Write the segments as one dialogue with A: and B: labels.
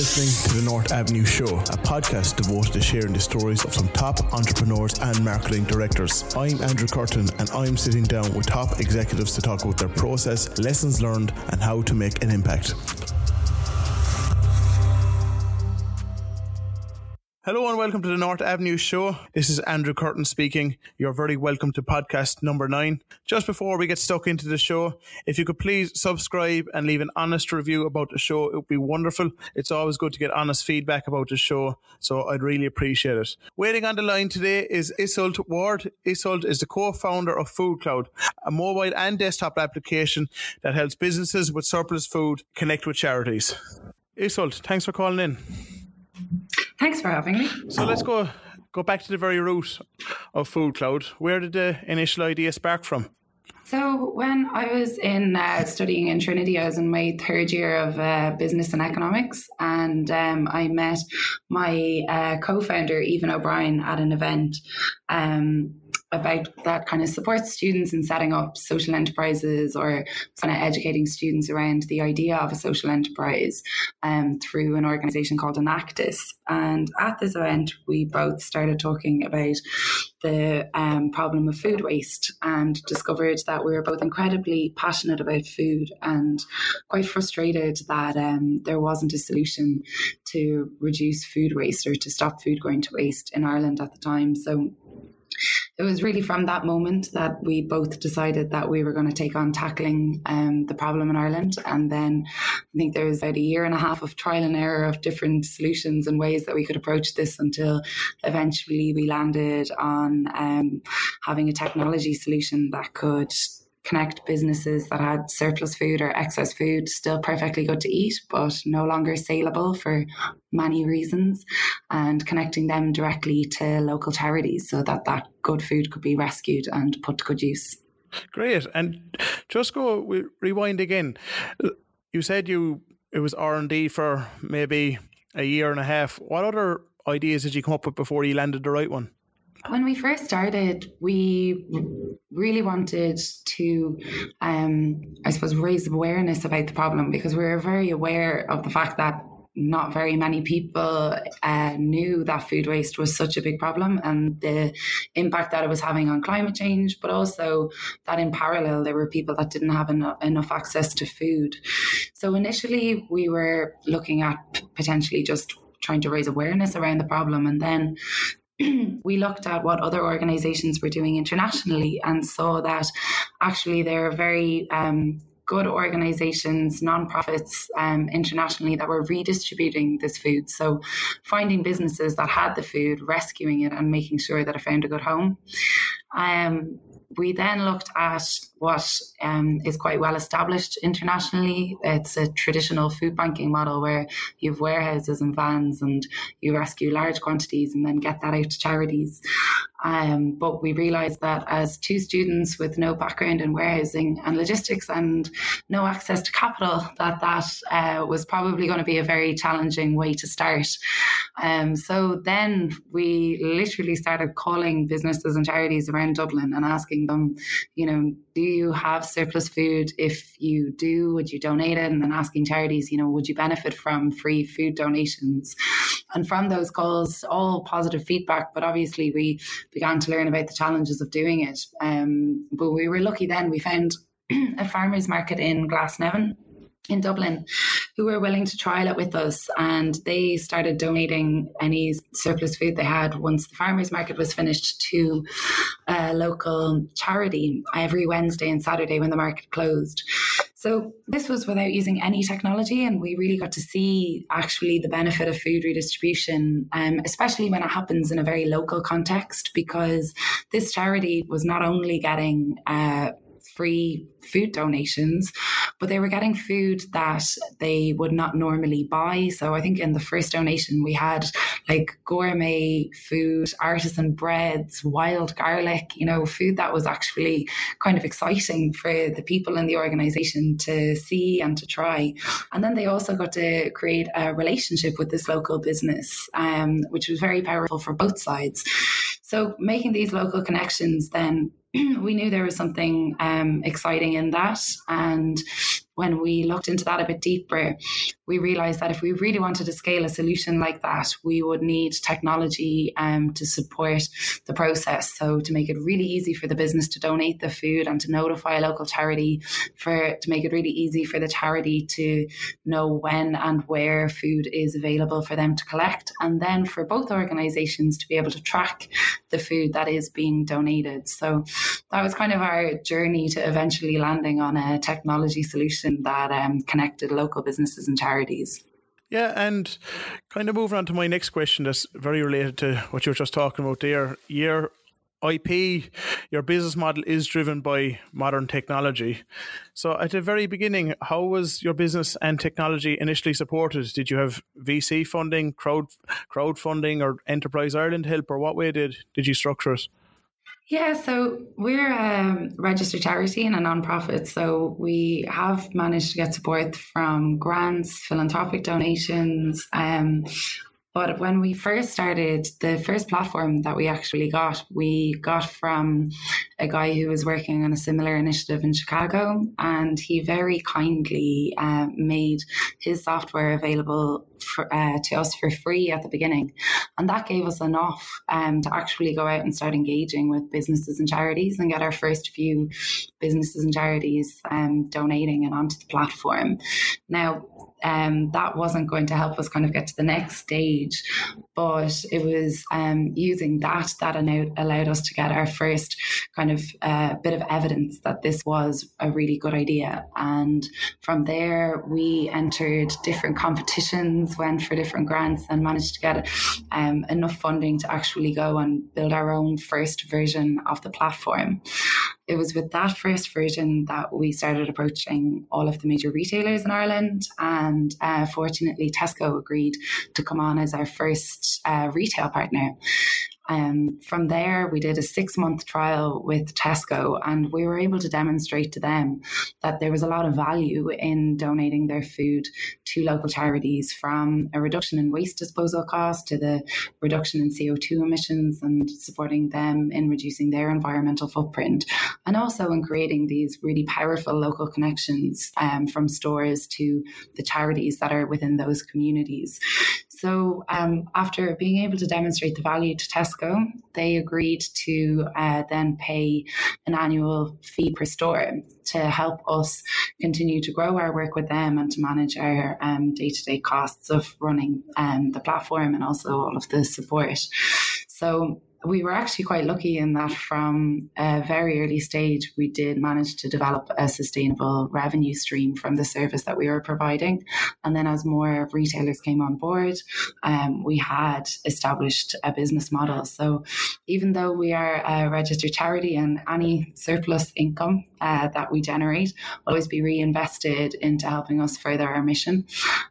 A: listening to the North Avenue Show, a podcast devoted to sharing the stories of some top entrepreneurs and marketing directors. I'm Andrew Curtin, and I'm sitting down with top executives to talk about their process, lessons learned, and how to make an impact. Hello and welcome to the North Avenue Show. This is Andrew Curtin speaking. You're very welcome to podcast number nine. Just before we get stuck into the show, if you could please subscribe and leave an honest review about the show, it would be wonderful. It's always good to get honest feedback about the show, so I'd really appreciate it. Waiting on the line today is Iseult Ward. Iseult is the co-founder of Food Cloud, a mobile and desktop application that helps businesses with surplus food connect with charities. Iseult, thanks for calling in.
B: Thanks for having me.
A: So let's go go back to the very root of Food Cloud. Where did the initial idea spark from?
B: So when I was in uh, studying in Trinity, I was in my third year of uh, business and economics, and um, I met my uh, co-founder Aoibheann O'Brien at an event. Um, about that kind of supports students in setting up social enterprises or kind of educating students around the idea of a social enterprise um, through an organization called Enactus. And at this event, we both started talking about the um, problem of food waste and discovered that we were both incredibly passionate about food and quite frustrated that um, there wasn't a solution to reduce food waste or to stop food going to waste in Ireland at the time. So it was really from that moment that we both decided that we were going to take on tackling um, the problem in Ireland. And then I think there was about a year and a half of trial and error of different solutions and ways that we could approach this until eventually we landed on um, having a technology solution that could connect businesses that had surplus food or excess food, still perfectly good to eat, but no longer saleable for many reasons, and connecting them directly to local charities so that that good food could be rescued and put to good use.
A: Great. And just go we rewind again. You said you it was R and D for maybe a year and a half. What other ideas did you come up with before you landed the right one?
B: When we first started, we really wanted to, um, I suppose, raise awareness about the problem because we were very aware of the fact that not very many people uh, knew that food waste was such a big problem and the impact that it was having on climate change, but also that in parallel, there were people that didn't have enough, enough access to food. So initially, we were looking at potentially just trying to raise awareness around the problem. And then we looked at what other organizations were doing internationally and saw that actually there are very um, good organizations, nonprofits um, internationally that were redistributing this food. So, finding businesses that had the food, rescuing it, and making sure that it found a good home. Um, we then looked at what um, is quite well established internationally. It's a traditional food banking model where you have warehouses and vans and you rescue large quantities and then get that out to charities. Um, but we realized that as two students with no background in warehousing and logistics and no access to capital, that that uh, was probably going to be a very challenging way to start. Um, so then we literally started calling businesses and charities around Dublin and asking them, you know, do you have surplus food? If you do, would you donate it? And then asking charities, you know, would you benefit from free food donations? And from those calls, all positive feedback, but obviously we began to learn about the challenges of doing it. Um, but we were lucky then, we found a farmer's market in Glasnevin in Dublin who were willing to trial it with us and they started donating any surplus food they had once the farmers market was finished to a local charity every Wednesday and Saturday when the market closed. So this was without using any technology, and we really got to see actually the benefit of food redistribution, um, especially when it happens in a very local context, because this charity was not only getting uh, free food donations, but they were getting food that they would not normally buy. So I think in the first donation, we had like gourmet food, artisan breads, wild garlic, you know, food that was actually kind of exciting for the people in the organization to see and to try. And then they also got to create a relationship with this local business, um, which was very powerful for both sides. So making these local connections then we knew there was something um, exciting in that. And when we looked into that a bit deeper, we realized that if we really wanted to scale a solution like that, we would need technology um, to support the process. So to make it really easy for the business to donate the food and to notify a local charity, for to make it really easy for the charity to know when and where food is available for them to collect, and then for both organizations to be able to track the food that is being donated. So that was kind of our journey to eventually landing on a technology solution that um, connected local businesses and charities.
A: Yeah, and kind of moving on to my next question that's very related to what you were just talking about there. Your IP, your business model is driven by modern technology. So, at the very beginning, how was your business and technology initially supported? Did you have VC funding, crowd crowdfunding, or Enterprise Ireland help, or what way did did you structure it?
B: Yeah, so we're a registered charity and a non-profit. So we have managed to get support from grants, philanthropic donations, um, but when we first started, the first platform that we actually got, we got from a guy who was working on a similar initiative in Chicago, and he very kindly uh, made his software available for, uh, to us for free at the beginning. And that gave us enough um, to actually go out and start engaging with businesses and charities and get our first few businesses and charities um, donating and onto the platform. Now, um, that wasn't going to help us kind of get to the next stage. But it was um, using that that allowed us to get our first kind of uh, bit of evidence that this was a really good idea. And from there, we entered different competitions, went for different grants, and managed to get um, enough funding to actually go and build our own first version of the platform it was with that first version that we started approaching all of the major retailers in Ireland. And uh, fortunately, Tesco agreed to come on as our first uh, retail partner. Um, from there, we did a six month trial with Tesco, and we were able to demonstrate to them that there was a lot of value in donating their food to local charities from a reduction in waste disposal costs to the reduction in CO2 emissions and supporting them in reducing their environmental footprint, and also in creating these really powerful local connections um, from stores to the charities that are within those communities. So, um, after being able to demonstrate the value to Tesco, they agreed to uh, then pay an annual fee per store to help us continue to grow our work with them and to manage our day to day costs of running um, the platform and also all of the support. So, we were actually quite lucky in that from a very early stage, we did manage to develop a sustainable revenue stream from the service that we were providing. And then as more retailers came on board, um, we had established a business model. So even though we are a registered charity and any surplus income uh, that we generate always be reinvested into helping us further our mission,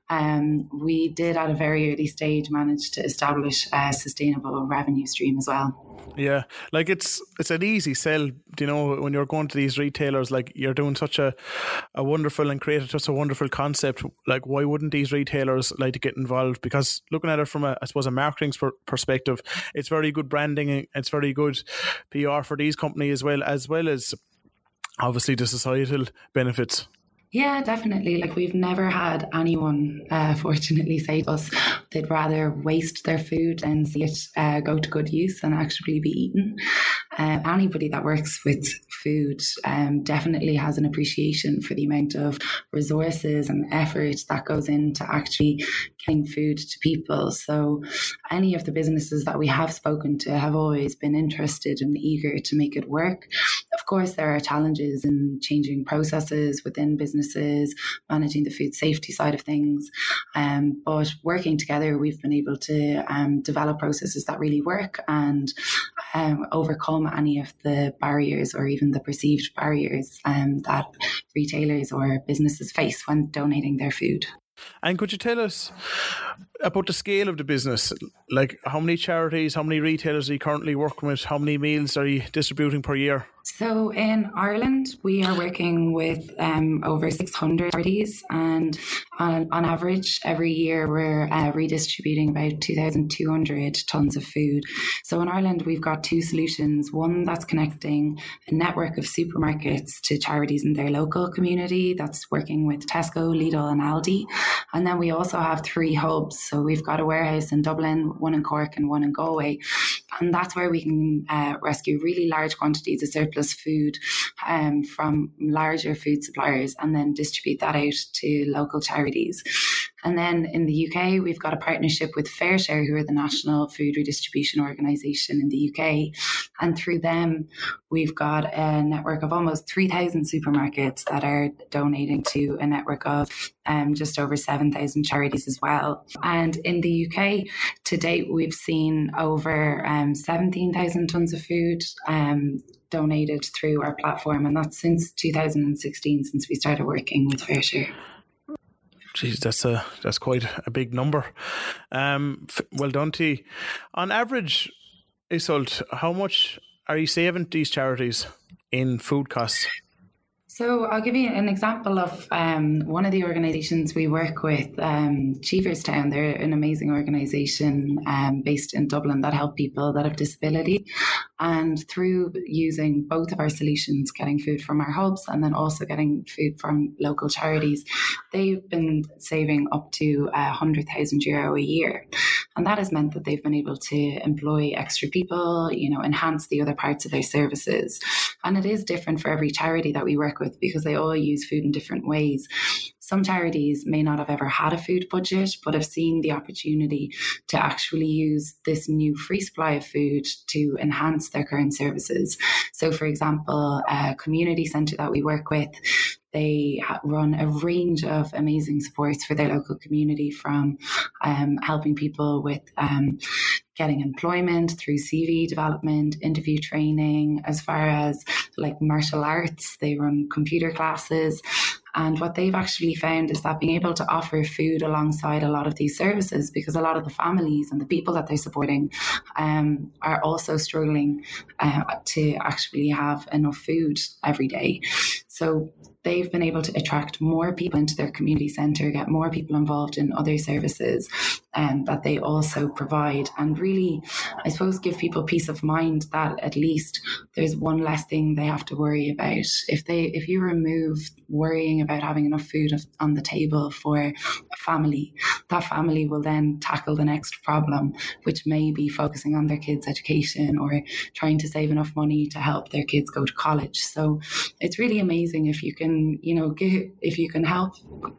B: um, we did at a very early stage manage to establish a sustainable revenue stream as well.
A: Yeah, like it's it's an easy sell, you know, when you're going to these retailers. Like you're doing such a a wonderful and created such a wonderful concept. Like why wouldn't these retailers like to get involved? Because looking at it from a I suppose a marketing perspective, it's very good branding. It's very good PR for these companies as well as well as obviously the societal benefits.
B: Yeah, definitely. Like we've never had anyone, uh, fortunately, say to us they'd rather waste their food and see it uh, go to good use than actually be eaten. Uh, anybody that works with food um, definitely has an appreciation for the amount of resources and effort that goes into actually getting food to people. So, any of the businesses that we have spoken to have always been interested and eager to make it work. Of course, there are challenges in changing processes within businesses, managing the food safety side of things. Um, but working together, we've been able to um, develop processes that really work and um, any of the barriers or even the perceived barriers um, that retailers or businesses face when donating their food.
A: And could you tell us, about the scale of the business. Like, how many charities, how many retailers are you currently working with? How many meals are you distributing per year?
B: So in Ireland, we are working with um, over 600 charities, and on, on, average, every year we're uh, redistributing about 2,200 tons of food. So in Ireland, we've got two solutions one that's connecting a network of supermarkets to charities in their local community, that's working with Tesco, Lidl, and Aldi. And then we also have three hubs. So we've got a warehouse in Dublin, one in Cork, and one in Galway. And that's where we can uh, rescue really large quantities of surplus food um, from larger food suppliers and then distribute that out to local charities. And then in the UK, we've got a partnership with FareShare, who are the national food redistribution organisation in the UK. And through them, we've got a network of almost 3,000 supermarkets that are donating to a network of um, just over 7,000 charities as well. And in the UK, to date, we've seen over um, 17,000 tonnes of food. Um, donated through our platform, and that's since 2016, since we started working with FareShare.
A: Geez, that's a that's quite a big number. Um, well done to. On average, Iseult, how much are you saving these charities in food costs?
B: So I'll give you an example of um, one of the organisations we work with, um, Cheeverstown. They're an amazing organisation um, based in Dublin that help people that have disability. And through using both of our solutions, getting food from our hubs and then also getting food from local charities, they've been saving up to uh, 100,000 euro a year. And that has meant that they've been able to employ extra people, you know, enhance the other parts of their services. And it is different for every charity that we work with because they all use food in different ways. Some charities may not have ever had a food budget, but have seen the opportunity to actually use this new free supply of food to enhance their current services. So, for example, a community centre that we work with they run a range of amazing supports for their local community from um, helping people with um, getting employment through CV development, interview training, as far as like martial arts. They run computer classes. And what they've actually found is that being able to offer food alongside a lot of these services, because a lot of the families and the people that they're supporting um, are also struggling uh, to actually have enough food every day. So they've been able to attract more people into their community centre, get more people involved in other services um, that they also provide, and really, I suppose, give people peace of mind that at least there's one less thing they have to worry about. If they, if you remove worrying about having enough food on the table for a family, that family will then tackle the next problem, which may be focusing on their kids' education or trying to save enough money to help their kids go to college. So it's really amazing if you can, you know, give, if you can help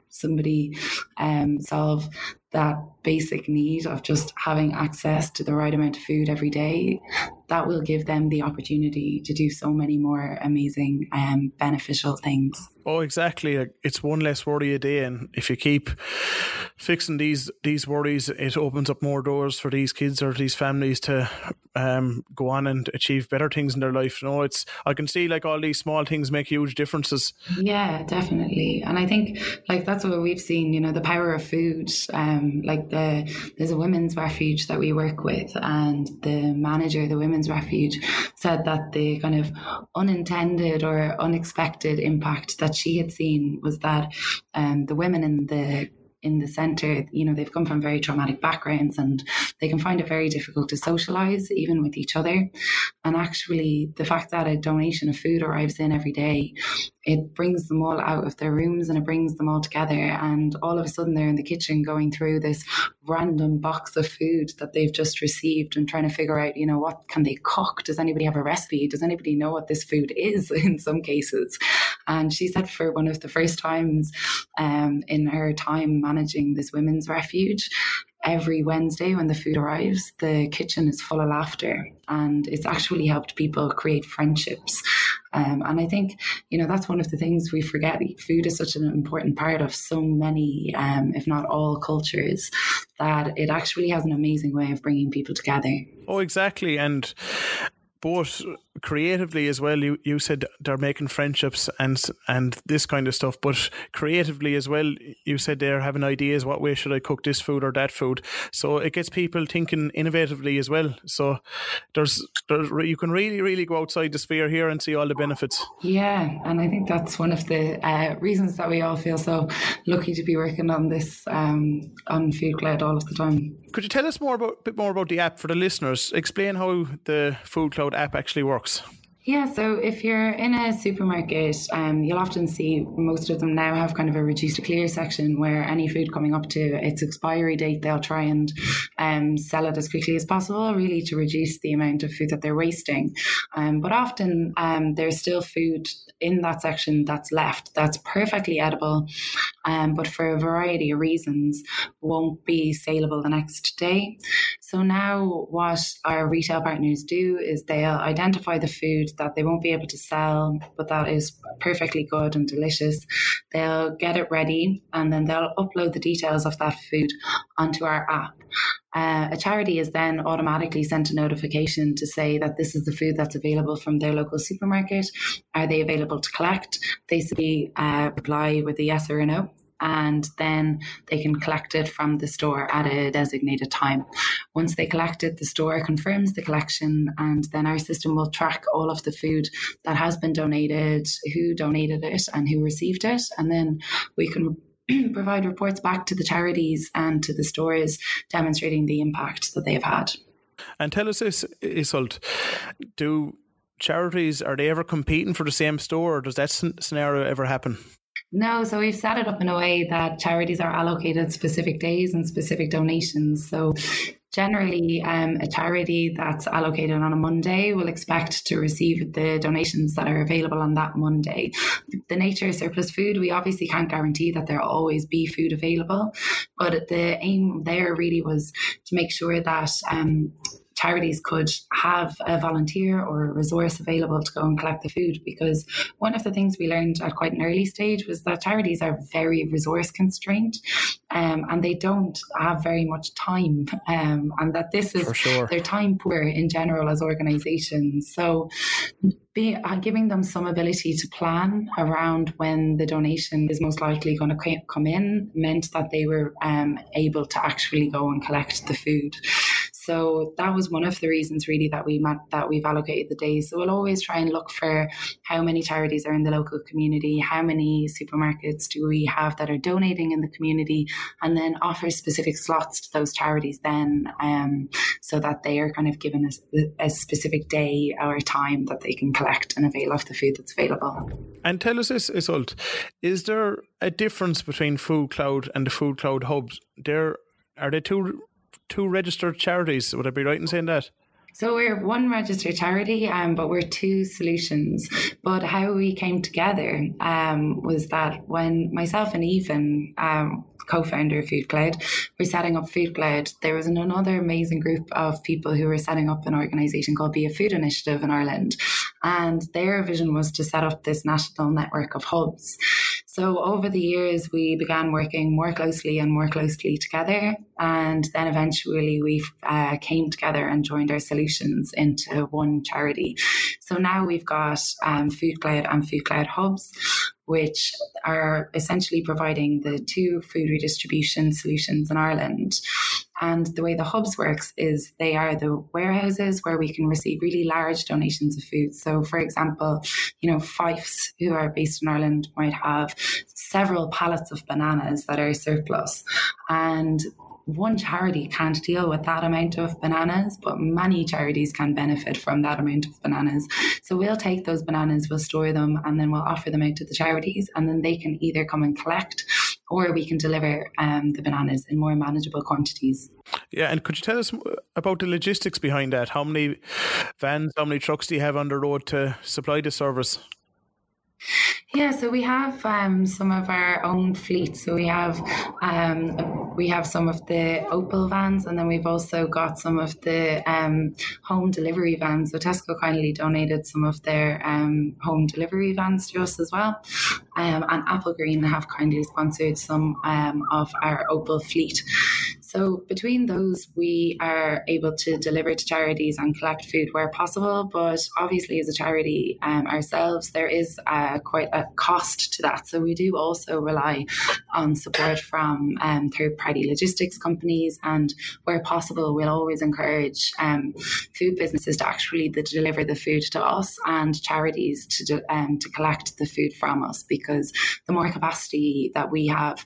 B: somebody um, solve that basic need of just having access to the right amount of food every day, that will give them the opportunity to do so many more amazing and um, beneficial things.
A: Oh, exactly. It's one less worry a day, and if you keep fixing these these worries, it opens up more doors for these kids or these families to um, go on and achieve better things in their life. You know, it's I can see like all these small things make huge differences.
B: Yeah, definitely. And I think like that's what we've seen. You know, the power of food. Um, like the there's a women's refuge that we work with, and the manager, the women's refuge, said that the kind of unintended or unexpected impact that she had seen was that um, the women in the in the center, you know, they've come from very traumatic backgrounds and they can find it very difficult to socialize even with each other. And actually, the fact that a donation of food arrives in every day, it brings them all out of their rooms and it brings them all together. And all of a sudden, they're in the kitchen going through this random box of food that they've just received and trying to figure out, you know, what can they cook? Does anybody have a recipe? Does anybody know what this food is in some cases? And she said for one of the first times um, in her time managing this women's refuge, every Wednesday when the food arrives, the kitchen is full of laughter and it's actually helped people create friendships. Um, and I think, you know, that's one of the things we forget. Food is such an important part of so many, um, if not all cultures, that it actually has an amazing way of bringing people together.
A: Oh, exactly. And but creatively as well. You you said they're making friendships and and this kind of stuff, but creatively as well. You said they're having ideas. What way should I cook this food or that food? So it gets people thinking innovatively as well. So there's there's you can really really go outside the sphere here and see all the benefits.
B: Yeah, and I think that's one of the uh, reasons that we all feel so lucky to be working on this um, on Food Cloud all of the time.
A: Could you tell us more about bit more about the app for the listeners? Explain how the Food Cloud app actually works works.
B: Yeah, so if you're in a supermarket, um, you'll often see most of them now have kind of a reduced to clear section where any food coming up to its expiry date, they'll try and um, sell it as quickly as possible, really to reduce the amount of food that they're wasting. Um, but often um, there's still food in that section that's left that's perfectly edible, um, but for a variety of reasons won't be saleable the next day. So now what our retail partners do is they'll identify the that they won't be able to sell, but that is perfectly good and delicious. They'll get it ready and then they'll upload the details of that food onto our app. Uh, a charity is then automatically sent a notification to say that this is the food that's available from their local supermarket. Are they available to collect? They simply uh, reply with a yes or a no and then they can collect it from the store at a designated time. Once they collect it, the store confirms the collection, and then our system will track all of the food that has been donated, who donated it, and who received it, and then we can provide reports back to the charities and to the stores demonstrating the impact that they've had.
A: And tell us this, Iseult, do charities are they ever competing for the same store or does that scenario ever happen
B: no, so we've set it up in a way that charities are allocated specific days and specific donations. So generally, um, a charity that's allocated on a Monday will expect to receive the donations that are available on that Monday. The nature of surplus food, we obviously can't guarantee that there'll always be food available, but the aim there really was to make sure that um, charities could have a volunteer or a resource available to go and collect the food. Because one of the things we learned at quite an early stage was that charities are very resource constrained um, and they don't have very much time, um, and that this is
A: sure.
B: they're time poor in general as organizations. So be, uh, giving them some ability to plan around when the donation is most likely going to come in meant that they were um, able to actually go and collect the food. So that was one of the reasons really that we that we've allocated the days. So we'll always try and look for how many charities are in the local community, how many supermarkets do we have that are donating in the community, and then offer specific slots to those charities then, um, so that they are kind of given a, a specific day or time that they can collect and avail of the food that's available.
A: And tell us this, Iseult, is there a difference between Food Cloud and the Food Cloud hubs? There are they two two registered charities. Would I be right in saying that?
B: So we're one registered charity, um, but we're two solutions. But how we came together um, was that when myself and Aoibheann, um, co-founder of Food Cloud, were setting up Food Cloud, there was another amazing group of people who were setting up an organisation called Bia Food Initiative in Ireland, and their vision was to set up this national network of hubs. So over the years, we began working more closely and more closely together. And then eventually we uh, came together and joined our solutions into one charity. So now we've got um, Food Cloud and Food Cloud Hubs which are essentially providing the two food redistribution solutions in Ireland. And the way the hubs works is they are the warehouses where we can receive really large donations of food. So, for example, you know, Fyffes, who are based in Ireland, might have several pallets of bananas that are surplus. And one charity can't deal with that amount of bananas, but many charities can benefit from that amount of bananas. So we'll take those bananas, we'll store them, and then we'll offer them out to the charities, and then they can either come and collect or we can deliver um, the bananas in more manageable quantities.
A: Yeah, and could you tell us about the logistics behind that? How many vans, how many trucks do you have on the road to supply the service?
B: Yeah, so we have um, some of our own fleet. So we have um, we have some of the Opel vans, and then we've also got some of the um, home delivery vans. So Tesco kindly donated some of their um, home delivery vans to us as well, um, and Applegreen have kindly sponsored some um, of our Opel fleet. So between those, we are able to deliver to charities and collect food where possible. But obviously, as a charity um, ourselves, there is uh, quite a cost to that. So we do also rely on support from um, third party logistics companies. And where possible, we'll always encourage um, food businesses to actually deliver the food to us and charities to, um, to collect the food from us because the more capacity that we have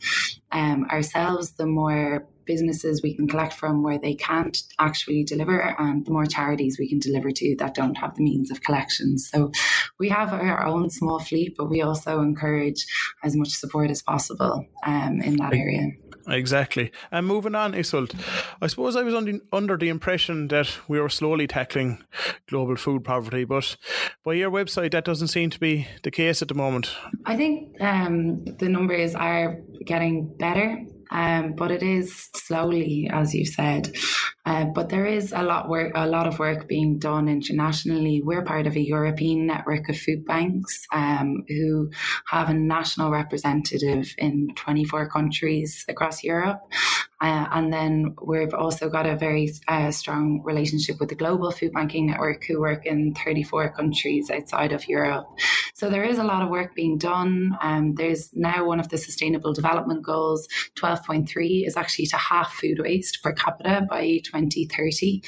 B: um, ourselves, the more businesses we can collect from where they can't actually deliver, and the more charities we can deliver to that don't have the means of collection. So we have our own small fleet, but we also encourage as much support as possible um, in that area.
A: Exactly. And moving on, Iseult, I suppose I was under, under the impression that we were slowly tackling global food poverty, but by your website, that doesn't seem to be the case at the moment.
B: I think um, the numbers are getting better. Um, but it is slowly, as you said. Uh, but there is a lot work, a lot of work being done internationally. We're part of a European network of food banks um, who have a national representative in 24 countries across Europe. Uh, and then we've also got a very uh, strong relationship with the Global Food Banking Network, who work in 34 countries outside of Europe. So there is a lot of work being done. Um, there's now one of the Sustainable Development Goals, 12.3, is actually to half food waste per capita by 2030.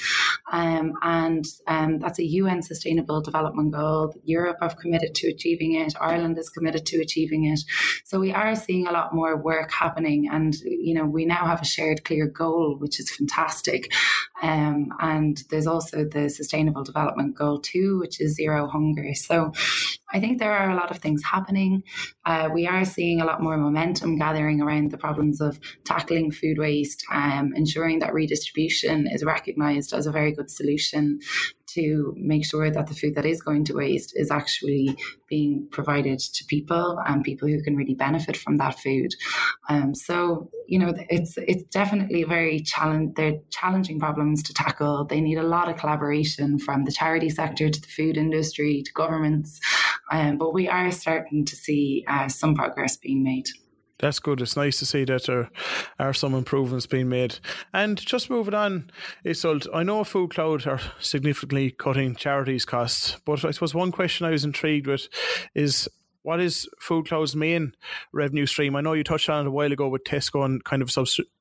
B: Um, and um, that's a UN Sustainable Development Goal. Europe have committed to achieving it. Ireland is committed to achieving it. So we are seeing a lot more work happening. And, you know, we now have a shared shared clear goal, which is fantastic. Um, and there's also the Sustainable Development Goal 2, which is zero hunger. So I think there are a lot of things happening. Uh, we are seeing a lot more momentum gathering around the problems of tackling food waste, um, ensuring that redistribution is recognised as a very good solution to make sure that the food that is going to waste is actually being provided to people and people who can really benefit from that food. Um, so you know, it's it's definitely very challenge. They're challenging problems to tackle. They need a lot of collaboration from the charity sector to the food industry to governments. Um, but we are starting to see uh, some progress being made.
A: That's good. It's nice to see that there are some improvements being made. And just moving on, Iseult, I know Food Cloud are significantly cutting charities' costs, but I suppose one question I was intrigued with is what is Food Cloud's main revenue stream? I know you touched on it a while ago with Tesco and kind of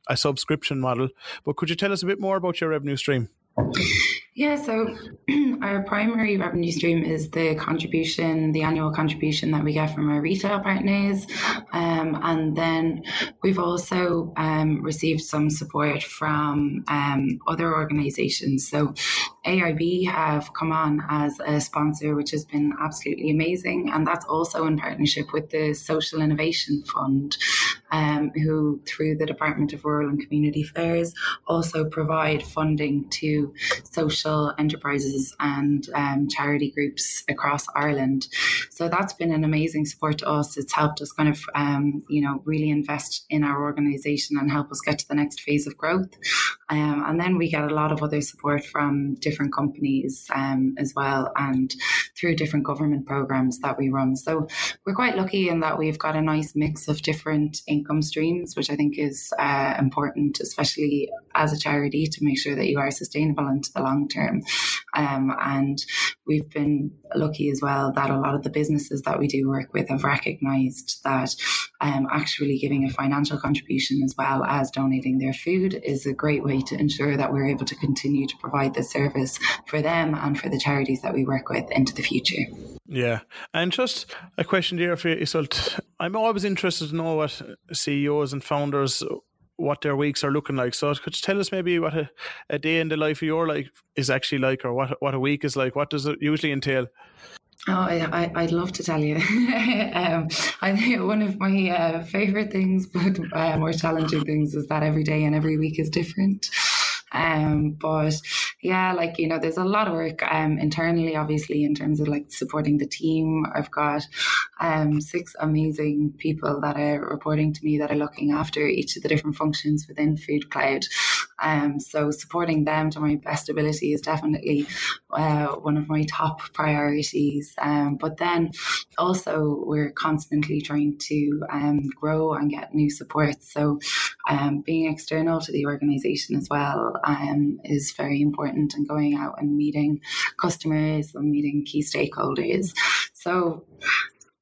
A: a subscription model, but could you tell us a bit more about your revenue stream?
B: Yeah, so our primary revenue stream is the contribution, the annual contribution that we get from our retail partners. Um, and then we've also um, received some support from um, other organizations. So AIB have come on as a sponsor, which has been absolutely amazing. And that's also in partnership with the Social Innovation Fund, um, who, through the Department of Rural and Community Affairs, also provide funding to social enterprises and um, charity groups across Ireland. So that's been an amazing support to us. It's helped us kind of, um, you know, really invest in our organisation and help us get to the next phase of growth. Um, and then we get a lot of other support from different companies um, as well and through different government programs that we run. So we're quite lucky in that we've got a nice mix of different income streams, which I think is uh, important, especially as a charity, to make sure that you are sustainable into the long term. Um, and we've been lucky as well that a lot of the businesses that we do work with have recognised that um, actually giving a financial contribution as well as donating their food is a great way to ensure that we're able to continue to provide this service for them and for the charities that we work with into the future.
A: Yeah. And just a question here for you, Iseult. I'm always interested to know what CEOs and founders what their weeks are looking like. So could you tell us maybe what a, a day in the life of your life is actually like or what what a week is like? What does it usually entail?
B: Oh, I, I, would love to tell you. um, I think one of my uh, favorite things, but uh, more challenging things, is that every day and every week is different. Um, but yeah, like, you know, there's a lot of work um, internally, obviously, in terms of like supporting the team. I've got um, six amazing people that are reporting to me that are looking after each of the different functions within Food Cloud. Um, so supporting them to my best ability is definitely uh, one of my top priorities. Um, but then also we're constantly trying to um, grow and get new support. So um, being external to the organization as well um, is very important and going out and meeting customers and meeting key stakeholders. So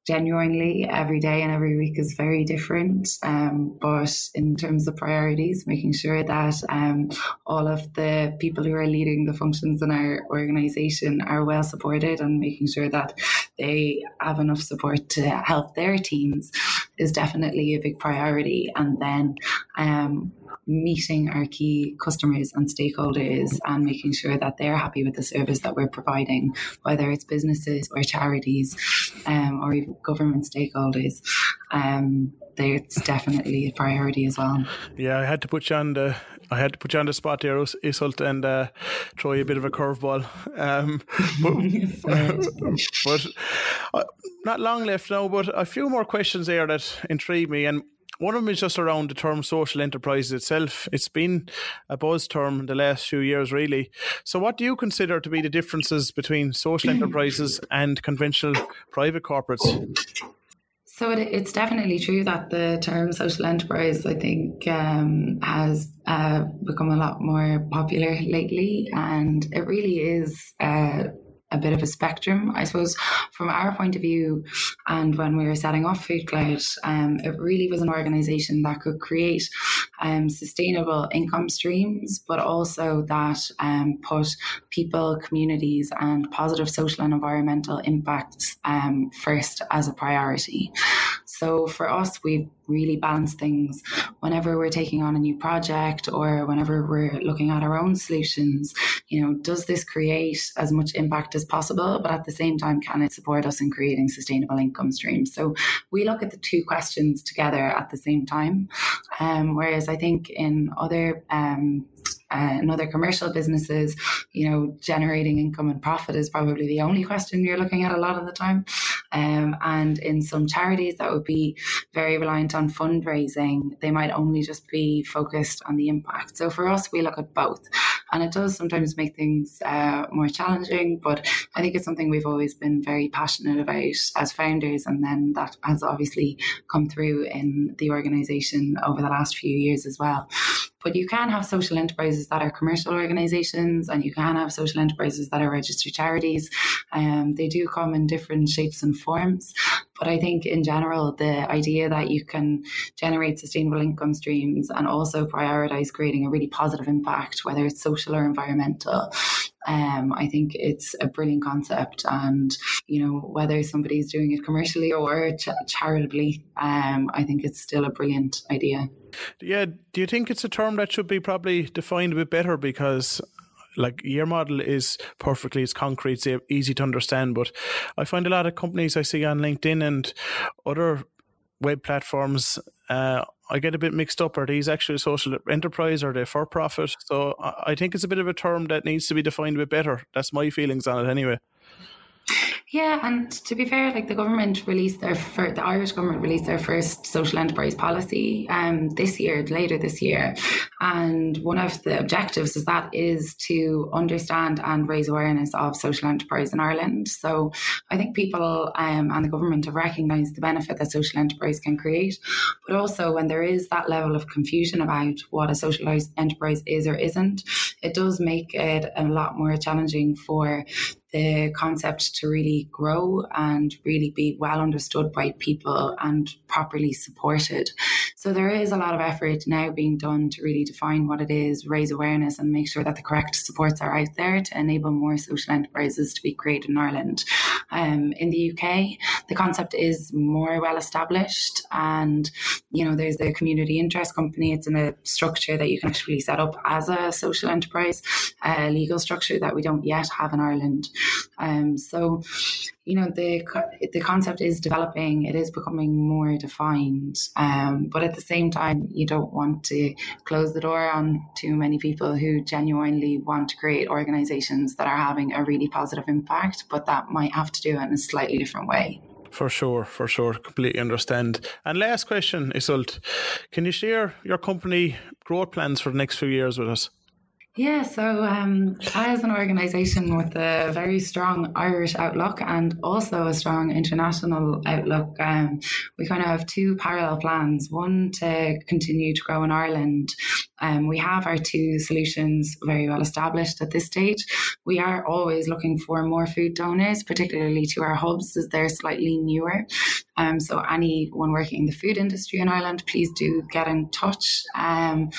B: genuinely every day and every week is very different. Um, but in terms of priorities, making sure that um, all of the people who are leading the functions in our organization are well supported and making sure that they have enough support to help their teams is definitely a big priority. And then um, meeting our key customers and stakeholders and making sure that they're happy with the service that we're providing, whether it's businesses or charities um, or even government stakeholders. Um, it's definitely a priority as well.
A: Yeah, I had to put you on the I had to put you on the spot there, Iseult, and uh, throw you a bit of a curveball. Um, but, but uh, not long left now, but a few more questions there that intrigue me. And one of them is just around the term social enterprise itself. It's been a buzz term the last few years, really. So, what do you consider to be the differences between social enterprises and conventional private corporates?
B: So it, it's definitely true that the term social enterprise, I think, um, has uh, become a lot more popular lately, and it really is uh, a bit of a spectrum. I suppose from our point of view, and when we were setting up Food Cloud, um, it really was an organization that could create um, sustainable income streams, but also that um, put people, communities, and positive social and environmental impacts um, first as a priority. So for us, we really balance things whenever we're taking on a new project or whenever we're looking at our own solutions. You know, does this create as much impact as possible, but at the same time, can it support us in creating sustainable income streams? So we look at the two questions together at the same time. Um, whereas I think in other um, uh, in other commercial businesses, you know, generating income and profit is probably the only question you're looking at a lot of the time. Um, and in some charities that would be very reliant on fundraising, they might only just be focused on the impact. So for us, we look at both. And it does sometimes make things uh, more challenging, but I think it's something we've always been very passionate about as founders. And then that has obviously come through in the organization over the last few years as well. But you can have social enterprises that are commercial organizations, and you can have social enterprises that are registered charities. Um, they do come in different shapes and forms. But I think in general, the idea that you can generate sustainable income streams and also prioritize creating a really positive impact, whether it's social or environmental, um, I think it's a brilliant concept, and you know whether somebody's doing it commercially or ch- charitably, um, I think it's still a brilliant idea.
A: Yeah, do you think it's a term that should be probably defined a bit better because like your model is perfectly it's concrete it's easy to understand but i find a lot of companies i see on linkedin and other web platforms uh, I get a bit mixed up. Are these actually social enterprise? Or they for profit? So I think it's a bit of a term that needs to be defined a bit better. That's my feelings on it anyway.
B: Yeah, and to be fair, like the government released their first, the Irish government released their first social enterprise policy um, this year, later this year, and one of the objectives is that is to understand and raise awareness of social enterprise in Ireland. So I think people um, and the government have recognised the benefit that social enterprise can create, but also when there is that level of confusion about what a social enterprise is or isn't, it does make it a lot more challenging for the concept to really grow and really be well understood by people and properly supported. So there is a lot of effort now being done to really define what it is, raise awareness, and make sure that the correct supports are out there to enable more social enterprises to be created in Ireland. Um, in the UK, the concept is more well established, and you know there's the community interest company. It's in a structure that you can actually set up as a social enterprise, a legal structure that we don't yet have in Ireland. Um, so, you know, the the concept is developing. It is becoming more defined. Um, but at the same time, you don't want to close the door on too many people who genuinely want to create organisations that are having a really positive impact, but that might have to do it in a slightly different way.
A: For sure, for sure. Completely understand. And last question, Iseult. Can you share your company growth plans for the next few years with us?
B: Yeah, so um, as an organisation with a very strong Irish outlook and also a strong international outlook, um, we kind of have two parallel plans. One to continue to grow in Ireland. Um, we have our two solutions very well established at this stage. We are always looking for more food donors, particularly to our hubs as they're slightly newer. Um, so anyone working in the food industry in Ireland, please do get in touch. Um,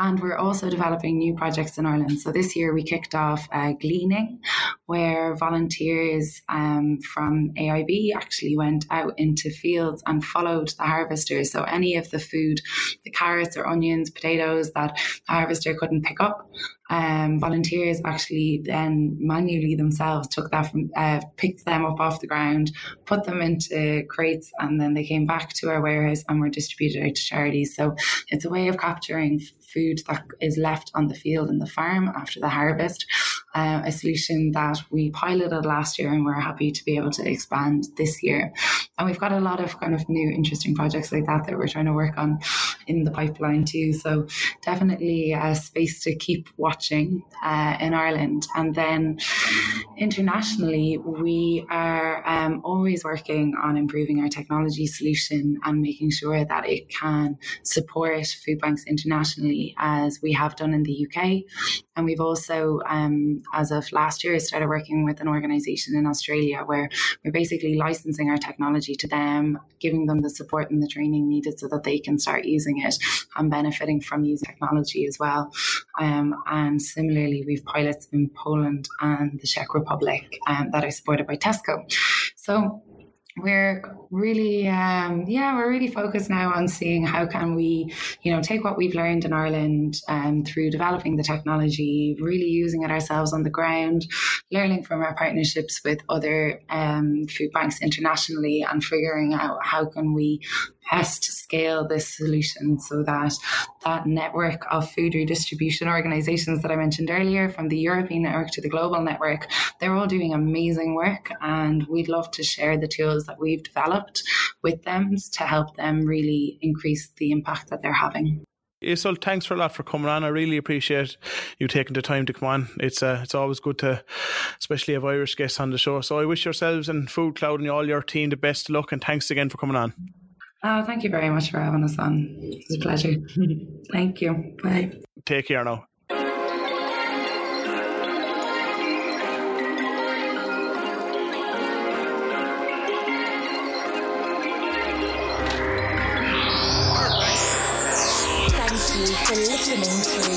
B: and we're also developing new projects in Ireland. So this year we kicked off uh, Gleaning, where volunteers um, from AIB actually went out into fields and followed the harvesters. So any of the food, the carrots or onions, potatoes that the harvester couldn't pick up, um, volunteers actually then manually themselves took that from, uh, picked them up off the ground, put them into crates, and then they came back to our warehouse and were distributed out to charities. So it's a way of capturing food that is left on the field and the farm after the harvest. Uh, a solution that we piloted last year and we're happy to be able to expand this year. And we've got a lot of kind of new interesting projects like that that we're trying to work on in the pipeline too. So definitely a space to keep watching uh, in Ireland. And then internationally, we are um, always working on improving our technology solution and making sure that it can support food banks internationally as we have done in the UK. And we've also, um, as of last year, started working with an organization in Australia where we're basically licensing our technology to them, giving them the support and the training needed so that they can start using it and benefiting from using technology as well. Um, and similarly, we've pilots in Poland and the Czech Republic um, that are supported by Tesco. So we're really um, yeah we're really focused now on seeing how can we you know take what we've learned in ireland um, through developing the technology really using it ourselves on the ground learning from our partnerships with other um, food banks internationally and figuring out how can we best scale this solution so that that network of food redistribution organizations that I mentioned earlier, from the European network to the global network, they're all doing amazing work. And we'd love to share the tools that we've developed with them to help them really increase the impact that they're having.
A: Iseult, thanks for a lot for coming on. I really appreciate you taking the time to come on. It's uh, it's always good to, especially have Irish guests on the show. So I wish yourselves and Food Cloud and all your team the best of luck and thanks again for coming on.
B: Oh, thank you very much for having us on. It's a pleasure. thank you. Bye.
A: Take care now.
C: Thank you for listening to